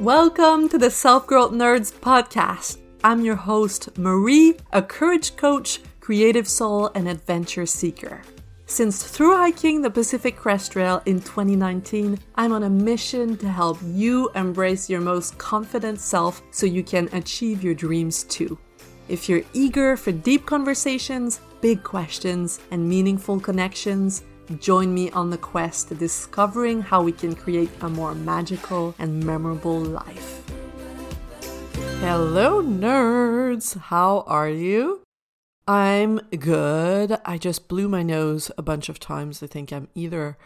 Welcome to the Self Growth Nerds podcast. I'm your host, Marie, a courage coach, creative soul, and adventure seeker. Since through hiking the Pacific Crest Trail in 2019, I'm on a mission to help you embrace your most confident self so you can achieve your dreams too. If you're eager for deep conversations, big questions, and meaningful connections, Join me on the quest discovering how we can create a more magical and memorable life. Hello, nerds! How are you? I'm good. I just blew my nose a bunch of times. I think I'm either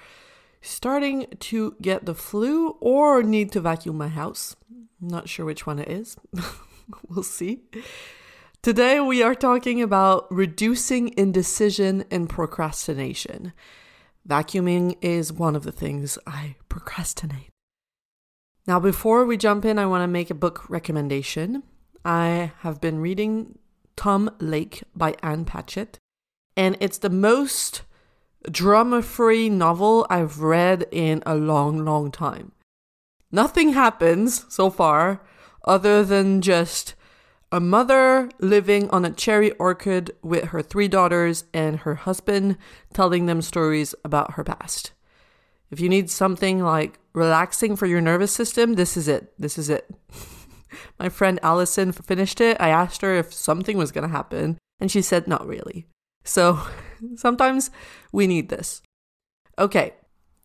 starting to get the flu or need to vacuum my house. Not sure which one it is. we'll see. Today, we are talking about reducing indecision and procrastination. Vacuuming is one of the things I procrastinate. Now, before we jump in, I want to make a book recommendation. I have been reading Tom Lake by Anne Patchett, and it's the most drama free novel I've read in a long, long time. Nothing happens so far other than just a mother living on a cherry orchard with her three daughters and her husband telling them stories about her past. If you need something like relaxing for your nervous system, this is it. This is it. My friend Allison finished it. I asked her if something was going to happen, and she said, not really. So sometimes we need this. Okay,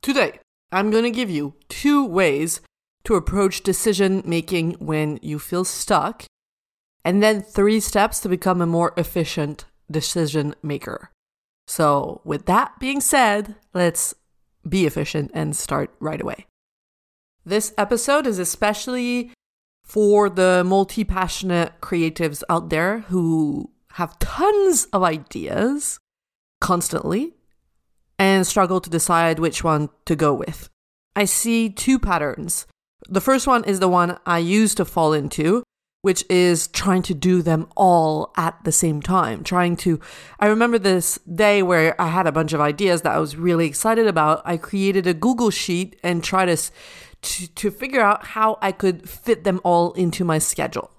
today I'm going to give you two ways to approach decision making when you feel stuck and then three steps to become a more efficient decision maker. So, with that being said, let's be efficient and start right away. This episode is especially for the multi passionate creatives out there who have tons of ideas constantly and struggle to decide which one to go with. I see two patterns. The first one is the one I used to fall into, which is trying to do them all at the same time. Trying to, I remember this day where I had a bunch of ideas that I was really excited about. I created a Google Sheet and tried to, to, to figure out how I could fit them all into my schedule.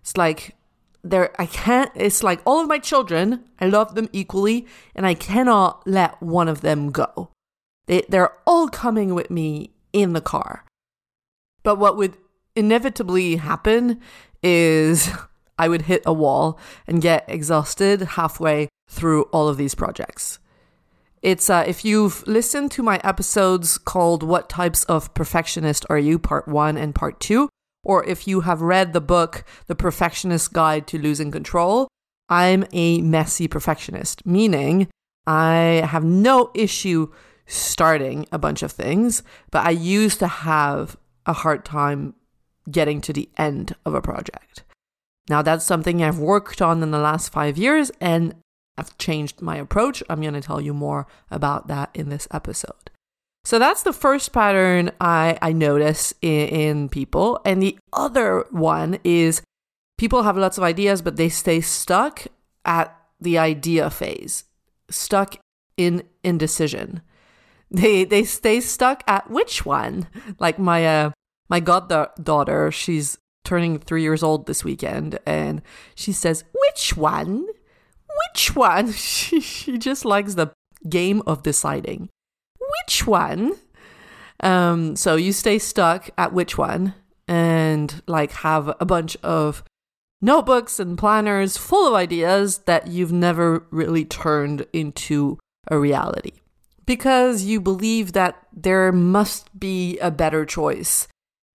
It's like, there, I can't, it's like all of my children, I love them equally, and I cannot let one of them go. They, they're all coming with me in the car. But what would inevitably happen is I would hit a wall and get exhausted halfway through all of these projects. It's uh, if you've listened to my episodes called What Types of Perfectionist Are You, Part 1 and Part 2, or if you have read the book The Perfectionist Guide to Losing Control, I'm a messy perfectionist, meaning I have no issue starting a bunch of things, but I used to have a hard time getting to the end of a project. Now, that's something I've worked on in the last five years and I've changed my approach. I'm going to tell you more about that in this episode. So that's the first pattern I, I notice in, in people. And the other one is people have lots of ideas, but they stay stuck at the idea phase, stuck in indecision. They, they stay stuck at which one? Like my uh, my goddaughter, she's turning three years old this weekend, and she says, Which one? Which one? She, she just likes the game of deciding. Which one? Um, so you stay stuck at which one and like have a bunch of notebooks and planners full of ideas that you've never really turned into a reality because you believe that there must be a better choice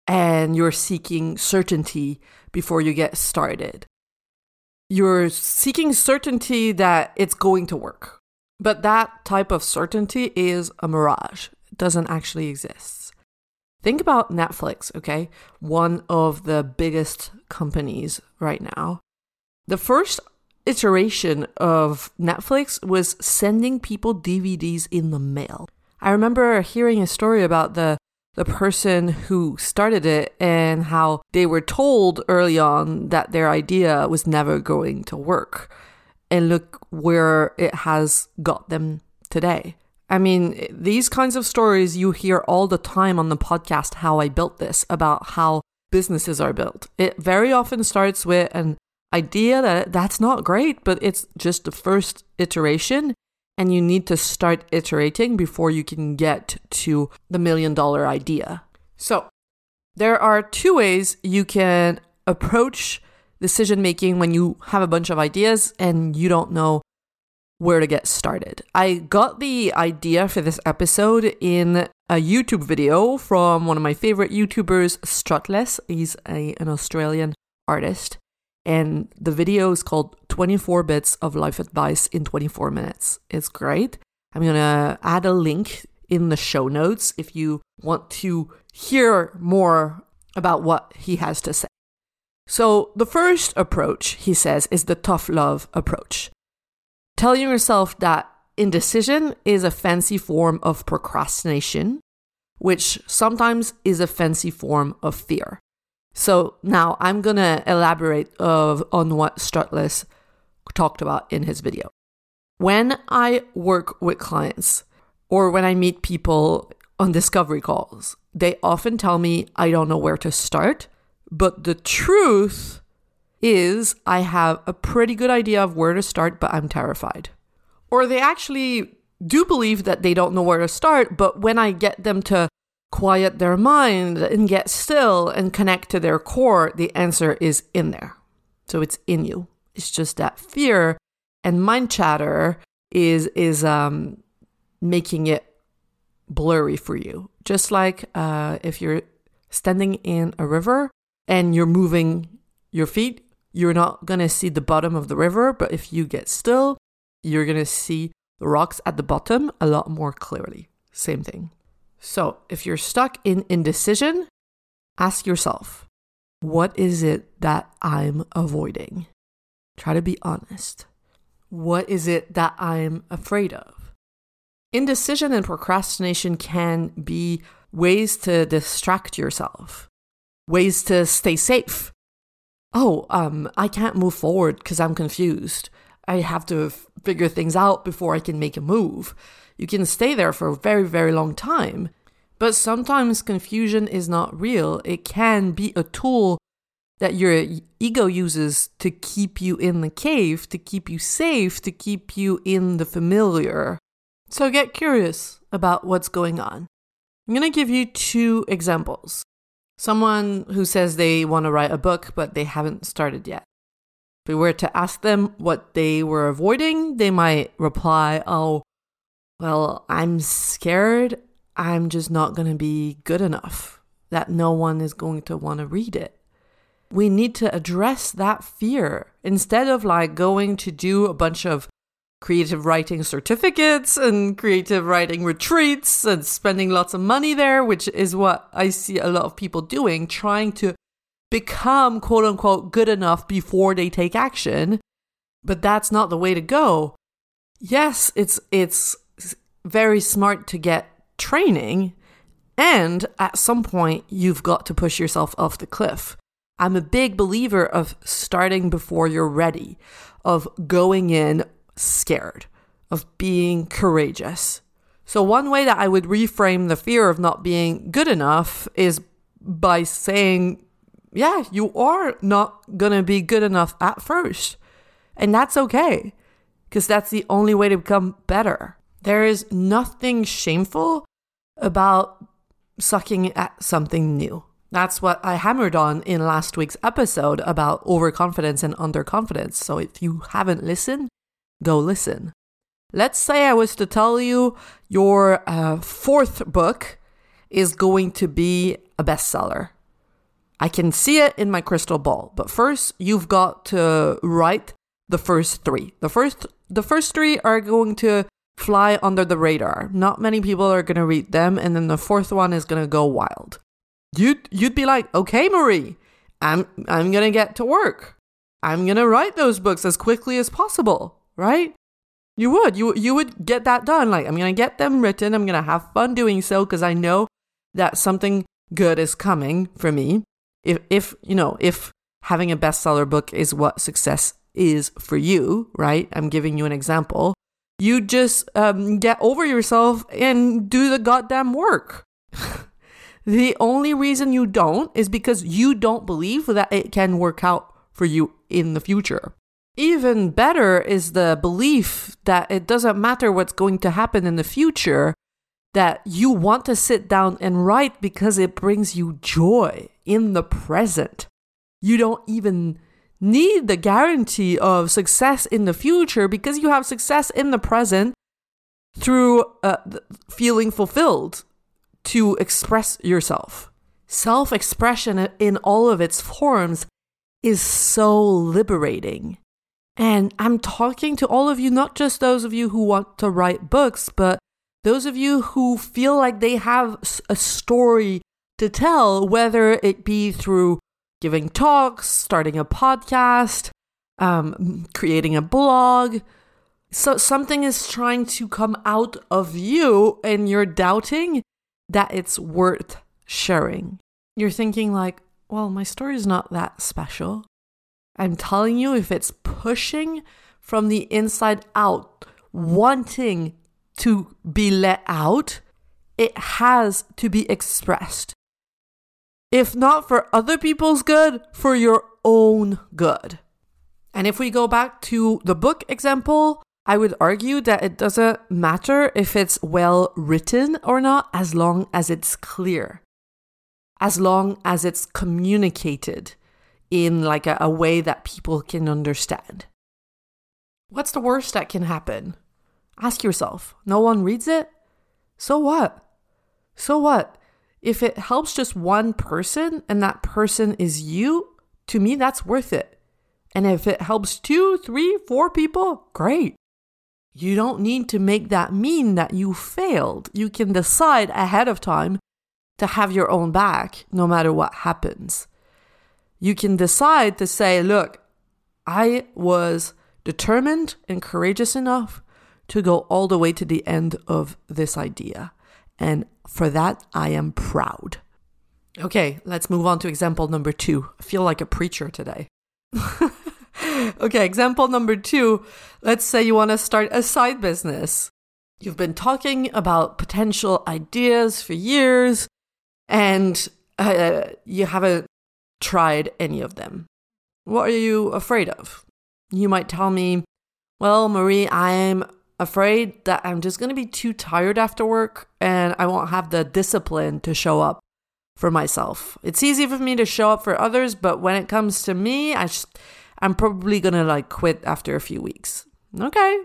and you're seeking certainty before you get started. You're seeking certainty that it's going to work. But that type of certainty is a mirage. It doesn't actually exist. Think about Netflix, okay? One of the biggest companies right now. The first iteration of Netflix was sending people DVDs in the mail. I remember hearing a story about the the person who started it and how they were told early on that their idea was never going to work. And look where it has got them today. I mean, these kinds of stories you hear all the time on the podcast, How I Built This, about how businesses are built. It very often starts with an idea that that's not great, but it's just the first iteration. And you need to start iterating before you can get to the million dollar idea. So, there are two ways you can approach decision making when you have a bunch of ideas and you don't know where to get started. I got the idea for this episode in a YouTube video from one of my favorite YouTubers, Struthless. He's a, an Australian artist. And the video is called 24 Bits of Life Advice in 24 Minutes. It's great. I'm going to add a link in the show notes if you want to hear more about what he has to say. So, the first approach, he says, is the tough love approach. Telling yourself that indecision is a fancy form of procrastination, which sometimes is a fancy form of fear. So, now I'm going to elaborate of, on what Struthless talked about in his video. When I work with clients or when I meet people on discovery calls, they often tell me I don't know where to start but the truth is, I have a pretty good idea of where to start, but I'm terrified. Or they actually do believe that they don't know where to start, but when I get them to quiet their mind and get still and connect to their core, the answer is in there. So it's in you. It's just that fear and mind chatter is is um making it blurry for you. Just like uh, if you're standing in a river and you're moving your feet, you're not to see the bottom of the river. But if you get still, you're to see the rocks at the bottom a lot more clearly. Same thing. So if you're stuck in indecision, ask yourself, what is it that I'm avoiding? Try to be honest. What is it that I'm afraid of? Indecision and procrastination can be ways to distract yourself ways to stay safe. Oh, um, I can't move forward because I'm confused. I have to figure things out before I can make a move. You can stay there for a very, very long time. But sometimes confusion is not real. It can be a tool that your ego uses to keep you in the cave, to keep you safe, to keep you in the familiar. So get curious about what's going on. I'm going to give you two examples. Someone who says they want to write a book, but they haven't started yet. If we were to ask them what they were avoiding, they might reply, Oh, well, I'm scared. I'm just not going to be good enough, that no one is going to want to read it. We need to address that fear instead of like going to do a bunch of creative writing certificates and creative writing retreats and spending lots of money there, which is what I see a lot of people doing, trying to become quote unquote good enough before they take action. But that's not the way to go. Yes, it's it's very smart to get training and at some point you've got to push yourself off the cliff. I'm a big believer of starting before you're ready, of going in scared, of being courageous. So, one way that I would reframe the fear of not being good enough is by saying, yeah, you are not to be good enough at first. And that's okay, because that's the only way to become better. There is nothing shameful about sucking at something new. That's what I hammered on in last week's episode about overconfidence and underconfidence. So if you haven't listened, go listen. Let's say I was to tell you your uh, fourth book is going to be a bestseller. I can see it in my crystal ball, but first you've got to write the first three. The first the first three are going to fly under the radar. Not many people are going to read them and then the fourth one is going to go wild. You'd you'd be like, "Okay, Marie, I'm I'm going to get to work. I'm going to write those books as quickly as possible." right? You would. You you would get that done. Like I'm gonna get them written. I'm gonna have fun doing so because I know that something good is coming for me. If if you know if having a bestseller book is what success is for you, right? I'm giving you an example. You just um, get over yourself and do the goddamn work. The only reason you don't is because you don't believe that it can work out for you in the future. Even better is the belief that it doesn't matter what's going to happen in the future, that you want to sit down and write because it brings you joy in the present. You don't even need the guarantee of success in the future because you have success in the present through uh, feeling fulfilled to express yourself. Self expression in all of its forms is so liberating. And I'm talking to all of you, not just those of you who want to write books, but those of you who feel like they have a story to tell, whether it be through giving talks, starting a podcast, um, creating a blog. So something is trying to come out of you and you're doubting that it's worth sharing. You're thinking, like, well, my story is not that special. I'm telling you, if it's pushing from the inside out, wanting to be let out, it has to be expressed. If not for other people's good, for your own good. And if we go back to the book example, I would argue that it doesn't matter if it's well written or not, as long as it's clear, as long as it's communicated in like a, a way that people can understand. What's the worst that can happen? Ask yourself. No one reads it? So what? So what? If it helps just one person and that person is you, to me, that's worth it. And if it helps two, three, four people, great. You don't need to make that mean that you failed. You can decide ahead of time to have your own back no matter what happens. You can decide to say, look, I was determined and courageous enough to go all the way to the end of this idea. And for that, I am proud. Okay, let's move on to example number two. I feel like a preacher today. okay, example number two. Let's say you want to start a side business. You've been talking about potential ideas for years and uh, you haven't tried any of them. What are you afraid of? You might tell me, well, Marie, I'm afraid that I'm just going to be too tired after work and I won't have the discipline to show up for myself. It's easy for me to show up for others, but when it comes to me, I just, I'm probably going to like quit after a few weeks. Okay.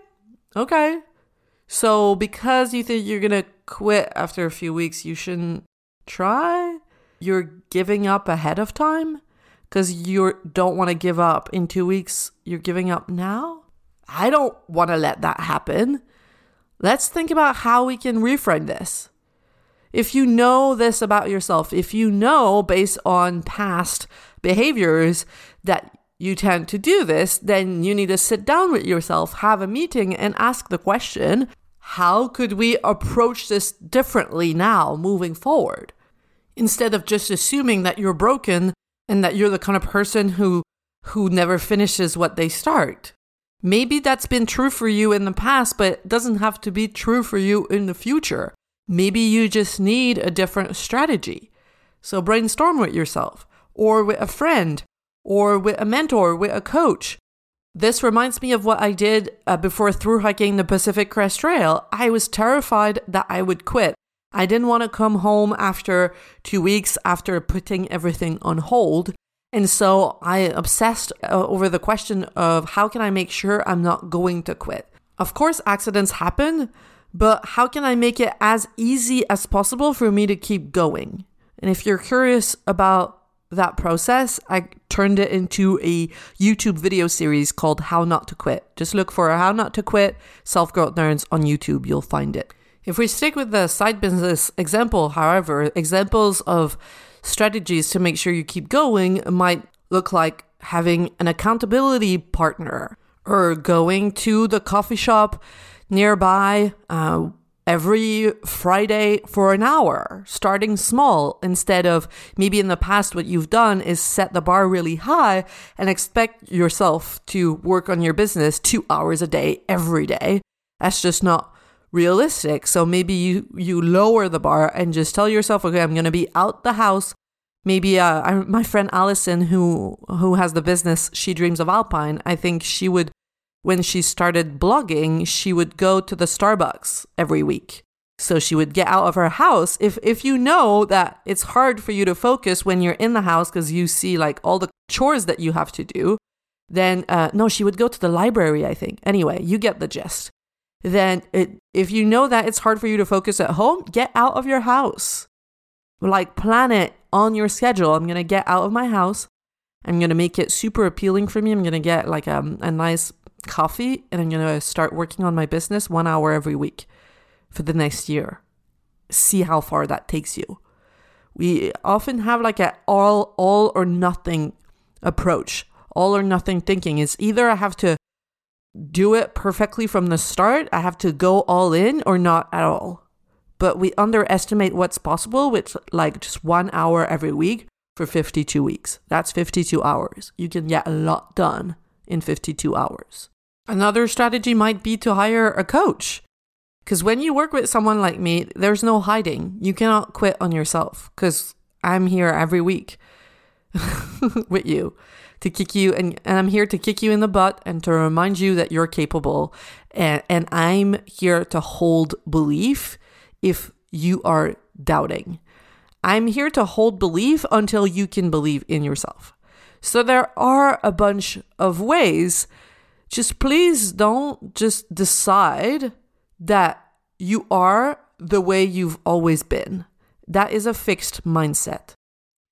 Okay. So because you think you're going to quit after a few weeks, you shouldn't try? You're giving up ahead of time? Because you don't want to give up in two weeks, you're giving up now? I don't want to let that happen. Let's think about how we can reframe this. If you know this about yourself, if you know based on past behaviors that you tend to do this, then you need to sit down with yourself, have a meeting, and ask the question how could we approach this differently now moving forward? Instead of just assuming that you're broken and that you're the kind of person who, who never finishes what they start. Maybe that's been true for you in the past, but it doesn't have to be true for you in the future. Maybe you just need a different strategy. So brainstorm with yourself, or with a friend, or with a mentor, with a coach. This reminds me of what I did uh, before through hiking the Pacific Crest Trail. I was terrified that I would quit. I didn't want to come home after two weeks after putting everything on hold. And so I obsessed uh, over the question of how can I make sure I'm not going to quit? Of course, accidents happen, but how can I make it as easy as possible for me to keep going? And if you're curious about that process, I turned it into a YouTube video series called How Not to Quit. Just look for How Not to Quit Self Growth Nerds on YouTube, you'll find it. If we stick with the side business example, however, examples of strategies to make sure you keep going might look like having an accountability partner or going to the coffee shop nearby uh, every Friday for an hour, starting small instead of maybe in the past, what you've done is set the bar really high and expect yourself to work on your business two hours a day every day. That's just not realistic. So maybe you you lower the bar and just tell yourself, okay, I'm going to be out the house. Maybe uh, I, my friend Allison, who who has the business She Dreams of Alpine, I think she would, when she started blogging, she would go to the Starbucks every week. So she would get out of her house. If if you know that it's hard for you to focus when you're in the house because you see like all the chores that you have to do, then uh, no, she would go to the library. I think. Anyway, you get the gist then it, if you know that it's hard for you to focus at home, get out of your house. Like plan it on your schedule. I'm going to get out of my house. I'm going to make it super appealing for me. I'm going to get like a, um, a nice coffee and I'm going to start working on my business one hour every week for the next year. See how far that takes you. We often have like a all all or nothing approach. All or nothing thinking is either I have to do it perfectly from the start. I have to go all in or not at all. But we underestimate what's possible with like just one hour every week for 52 weeks. That's 52 hours. You can get a lot done in 52 hours. Another strategy might be to hire a coach. Because when you work with someone like me, there's no hiding. You cannot quit on yourself because I'm here every week with you to kick you and, and I'm here to kick you in the butt and to remind you that you're capable and, and I'm here to hold belief if you are doubting. I'm here to hold belief until you can believe in yourself. So there are a bunch of ways. Just please don't just decide that you are the way you've always been. That is a fixed mindset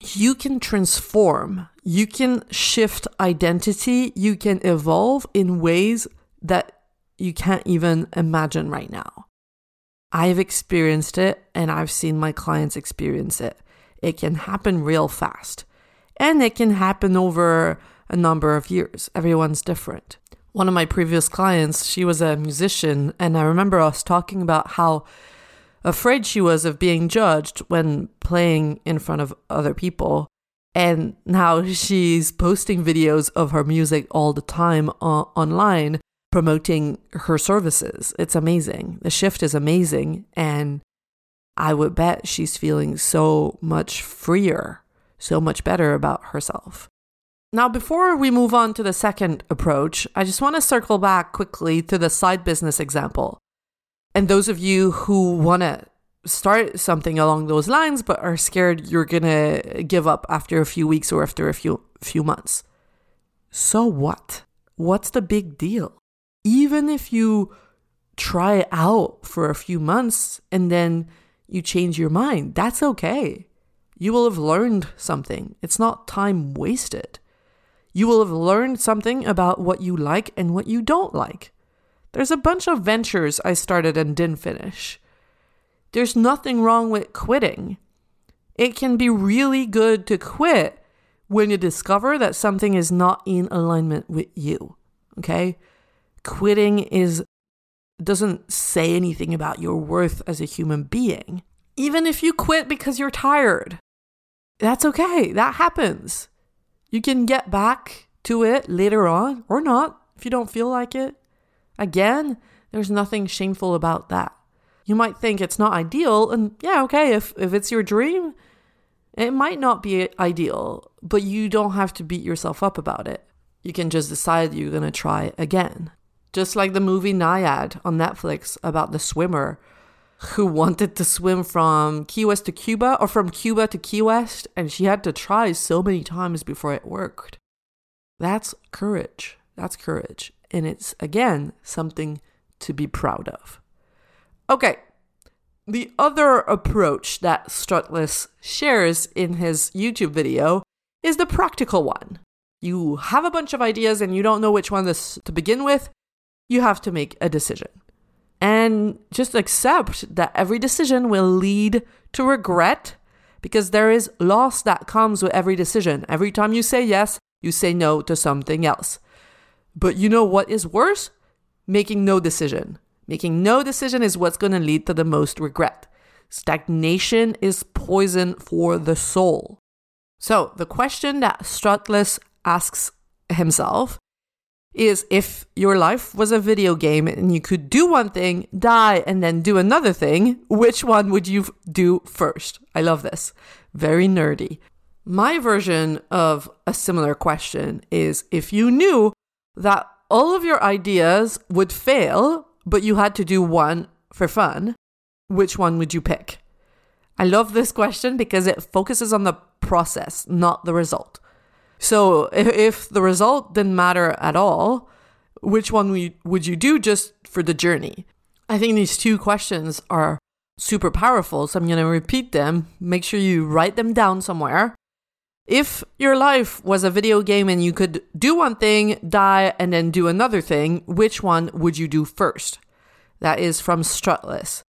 you can transform, you can shift identity, you can evolve in ways that you can't even imagine right now. I've experienced it and I've seen my clients experience it. It can happen real fast and it can happen over a number of years. Everyone's different. One of my previous clients, she was a musician, and I remember us talking about how afraid she was of being judged when playing in front of other people. And now she's posting videos of her music all the time uh, online, promoting her services. It's amazing. The shift is amazing. And I would bet she's feeling so much freer, so much better about herself. Now, before we move on to the second approach, I just want to circle back quickly to the side business example. And those of you who want to start something along those lines but are scared you're going to give up after a few weeks or after a few few months. So what? What's the big deal? Even if you try out for a few months and then you change your mind, that's okay. You will have learned something. It's not time wasted. You will have learned something about what you like and what you don't like. There's a bunch of ventures I started and didn't finish. There's nothing wrong with quitting. It can be really good to quit when you discover that something is not in alignment with you. Okay? Quitting is doesn't say anything about your worth as a human being. Even if you quit because you're tired, that's okay. That happens. You can get back to it later on or not if you don't feel like it. Again, there's nothing shameful about that. You might think it's not ideal, and yeah, okay, if, if it's your dream, it might not be ideal, but you don't have to beat yourself up about it. You can just decide you're to try again. Just like the movie Nyad on Netflix about the swimmer who wanted to swim from Key West to Cuba or from Cuba to Key West, and she had to try so many times before it worked. That's courage. That's courage. And it's, again, something to be proud of. Okay, the other approach that Struthless shares in his YouTube video is the practical one. You have a bunch of ideas and you don't know which one to begin with, you have to make a decision. And just accept that every decision will lead to regret because there is loss that comes with every decision. Every time you say yes, you say no to something else. But you know what is worse? Making no decision. Making no decision is what's going to lead to the most regret. Stagnation is poison for the soul. So, the question that Struthless asks himself is if your life was a video game and you could do one thing, die, and then do another thing, which one would you do first? I love this. Very nerdy. My version of a similar question is if you knew that all of your ideas would fail, but you had to do one for fun, which one would you pick? I love this question because it focuses on the process, not the result. So if the result didn't matter at all, which one would you do just for the journey? I think these two questions are super powerful. So I'm going to repeat them. Make sure you write them down somewhere. If your life was a video game and you could do one thing, die, and then do another thing, which one would you do first? That is from Struthless.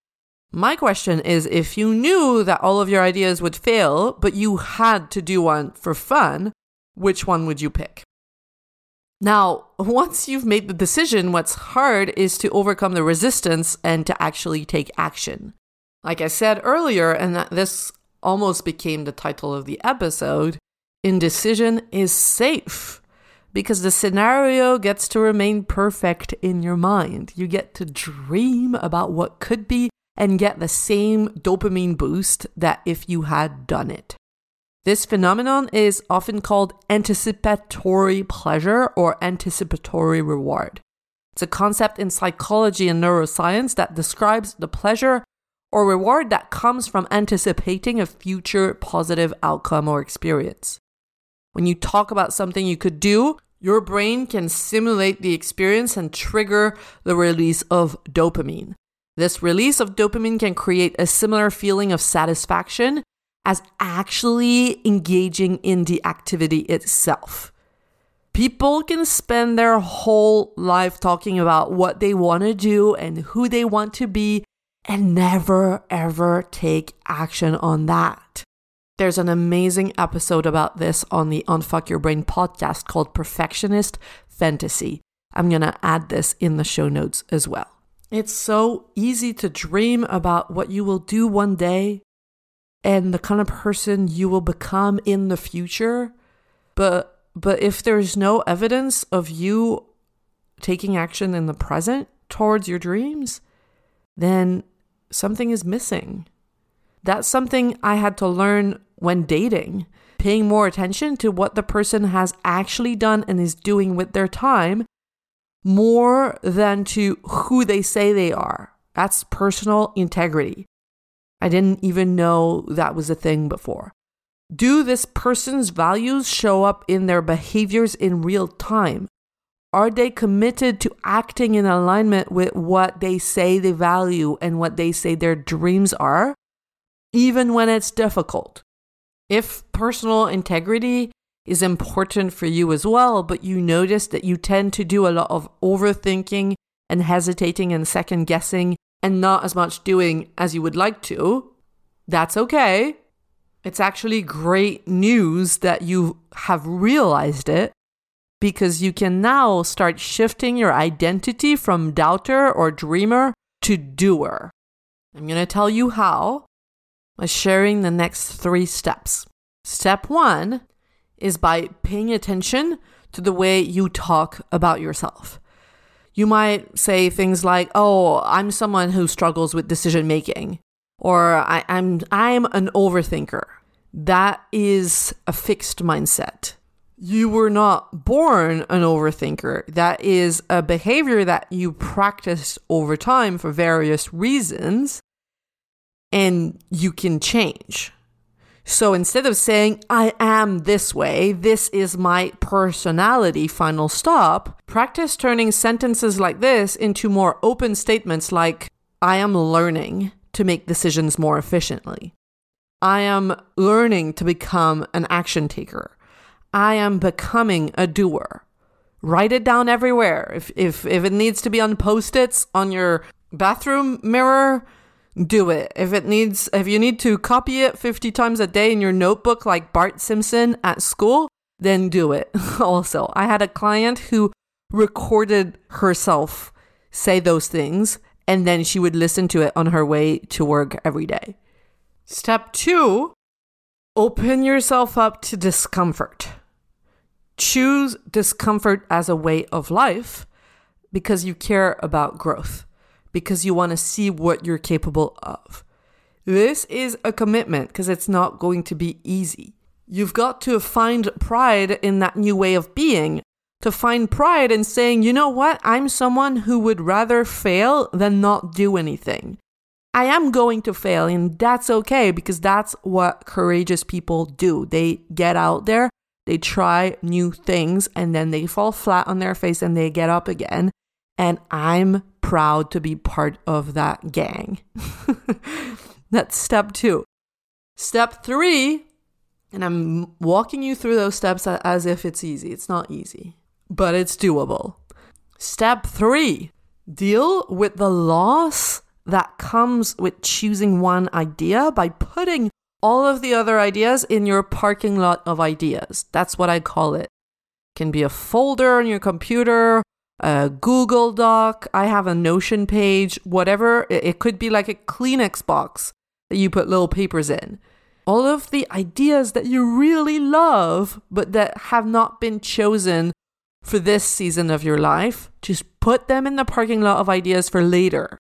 My question is if you knew that all of your ideas would fail, but you had to do one for fun, which one would you pick? Now, once you've made the decision, what's hard is to overcome the resistance and to actually take action. Like I said earlier, and this almost became the title of the episode, indecision is safe because the scenario gets to remain perfect in your mind. You get to dream about what could be and get the same dopamine boost that if you had done it. This phenomenon is often called anticipatory pleasure or anticipatory reward. It's a concept in psychology and neuroscience that describes the pleasure or reward that comes from anticipating a future positive outcome or experience. When you talk about something you could do, your brain can simulate the experience and trigger the release of dopamine. This release of dopamine can create a similar feeling of satisfaction as actually engaging in the activity itself. People can spend their whole life talking about what they want to do and who they want to be and never ever take action on that. There's an amazing episode about this on the Unfuck Your Brain podcast called Perfectionist Fantasy. I'm going to add this in the show notes as well. It's so easy to dream about what you will do one day and the kind of person you will become in the future. But but if there's no evidence of you taking action in the present towards your dreams, then something is missing. That's something I had to learn when dating, paying more attention to what the person has actually done and is doing with their time more than to who they say they are. That's personal integrity. I didn't even know that was a thing before. Do this person's values show up in their behaviors in real time? Are they committed to acting in alignment with what they say they value and what they say their dreams are, even when it's difficult? If personal integrity is important for you as well, but you notice that you tend to do a lot of overthinking and hesitating and second guessing and not as much doing as you would like to, that's okay. It's actually great news that you have realized it because you can now start shifting your identity from doubter or dreamer to doer. I'm going to tell you how by sharing the next three steps. Step one is by paying attention to the way you talk about yourself you might say things like, "Oh, I'm someone who struggles with decision making," or I, "I'm I'm an overthinker." That is a fixed mindset. You were not born an overthinker. That is a behavior that you practiced over time for various reasons, and you can change. So instead of saying, I am this way, this is my personality, final stop, practice turning sentences like this into more open statements like, I am learning to make decisions more efficiently. I am learning to become an action taker. I am becoming a doer. Write it down everywhere. If, if, if it needs to be on post its on your bathroom mirror, do it. If it needs if you need to copy it 50 times a day in your notebook like Bart Simpson at school, then do it. also, I had a client who recorded herself say those things and then she would listen to it on her way to work every day. Step 2, open yourself up to discomfort. Choose discomfort as a way of life because you care about growth, because you want to see what you're capable of. This is a commitment because it's not going to be easy. You've got to find pride in that new way of being, to find pride in saying, you know what, I'm someone who would rather fail than not do anything. I am going to fail, and that's okay because that's what courageous people do. They get out there, they try new things, and then they fall flat on their face and they get up again. And I'm proud to be part of that gang. that's step two. Step three, and I'm walking you through those steps as if it's easy. It's not easy, but it's doable. Step three, deal with the loss that comes with choosing one idea by putting all of the other ideas in your parking lot of ideas. That's what I call it. it can be a folder on your computer, a Google Doc, I have a Notion page, whatever. It could be like a Kleenex box that you put little papers in. All of the ideas that you really love, but that have not been chosen for this season of your life, just put them in the parking lot of ideas for later.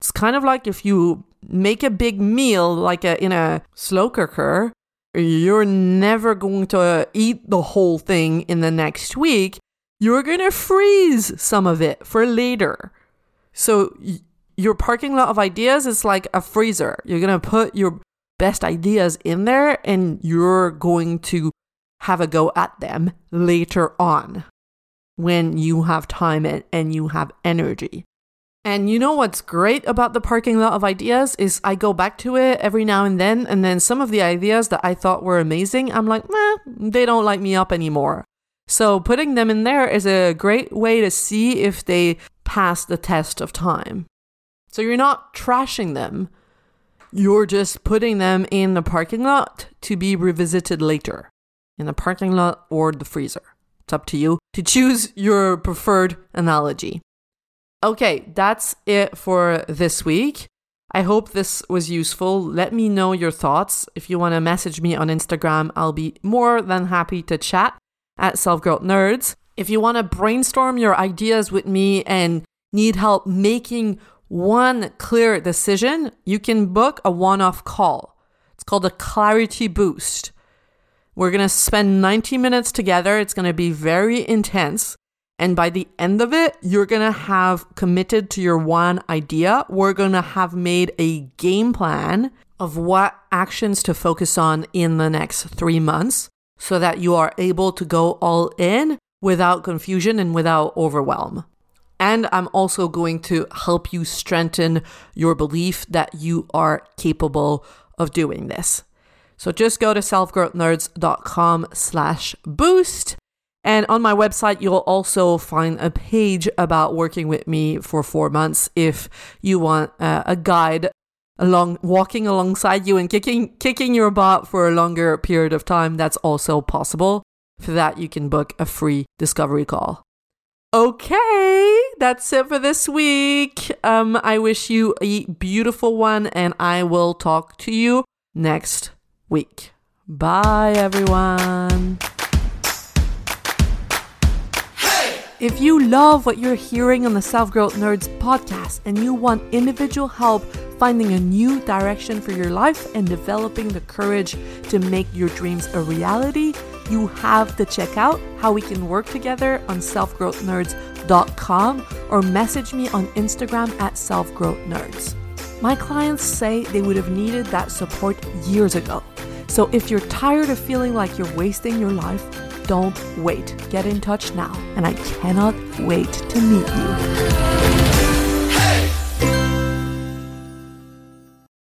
It's kind of like if you make a big meal, like a, in a slow cooker, you're never going to eat the whole thing in the next week. You're going to freeze some of it for later. So, your parking lot of ideas is like a freezer. You're going to put your best ideas in there and you're going to have a go at them later on when you have time and, and you have energy. And you know what's great about the parking lot of ideas is I go back to it every now and then, and then some of the ideas that I thought were amazing, I'm like, meh, they don't light me up anymore. So putting them in there is a great way to see if they pass the test of time. So you're not trashing them, you're just putting them in the parking lot to be revisited later, in the parking lot or the freezer. It's up to you to choose your preferred analogy. Okay, that's it for this week. I hope this was useful. Let me know your thoughts. If you want to message me on Instagram, I'll be more than happy to chat at Self Growth Nerds. If you want to brainstorm your ideas with me and need help making one clear decision, you can book a one off call. It's called a clarity boost. We're going to spend 90 minutes together. It's going to be very intense. And by the end of it, you're going to have committed to your one idea. We're going to have made a game plan of what actions to focus on in the next three months so that you are able to go all in without confusion and without overwhelm. And I'm also going to help you strengthen your belief that you are capable of doing this. So just go to selfgrowthnerds.com slash boost and on my website, you'll also find a page about working with me for four months if you want uh, a guide along walking alongside you and kicking kicking your butt for a longer period of time. That's also possible. For that, you can book a free discovery call. Okay, that's it for this week. Um, I wish you a beautiful one, and I will talk to you next week. Bye, everyone. If you love what you're hearing on the Self Growth Nerds podcast and you want individual help finding a new direction for your life and developing the courage to make your dreams a reality, you have to check out how we can work together on selfgrowthnerds.com or message me on Instagram at selfgrowthnerds. My clients say they would have needed that support years ago. So if you're tired of feeling like you're wasting your life, don't wait. Get in touch now, and I cannot wait to meet you.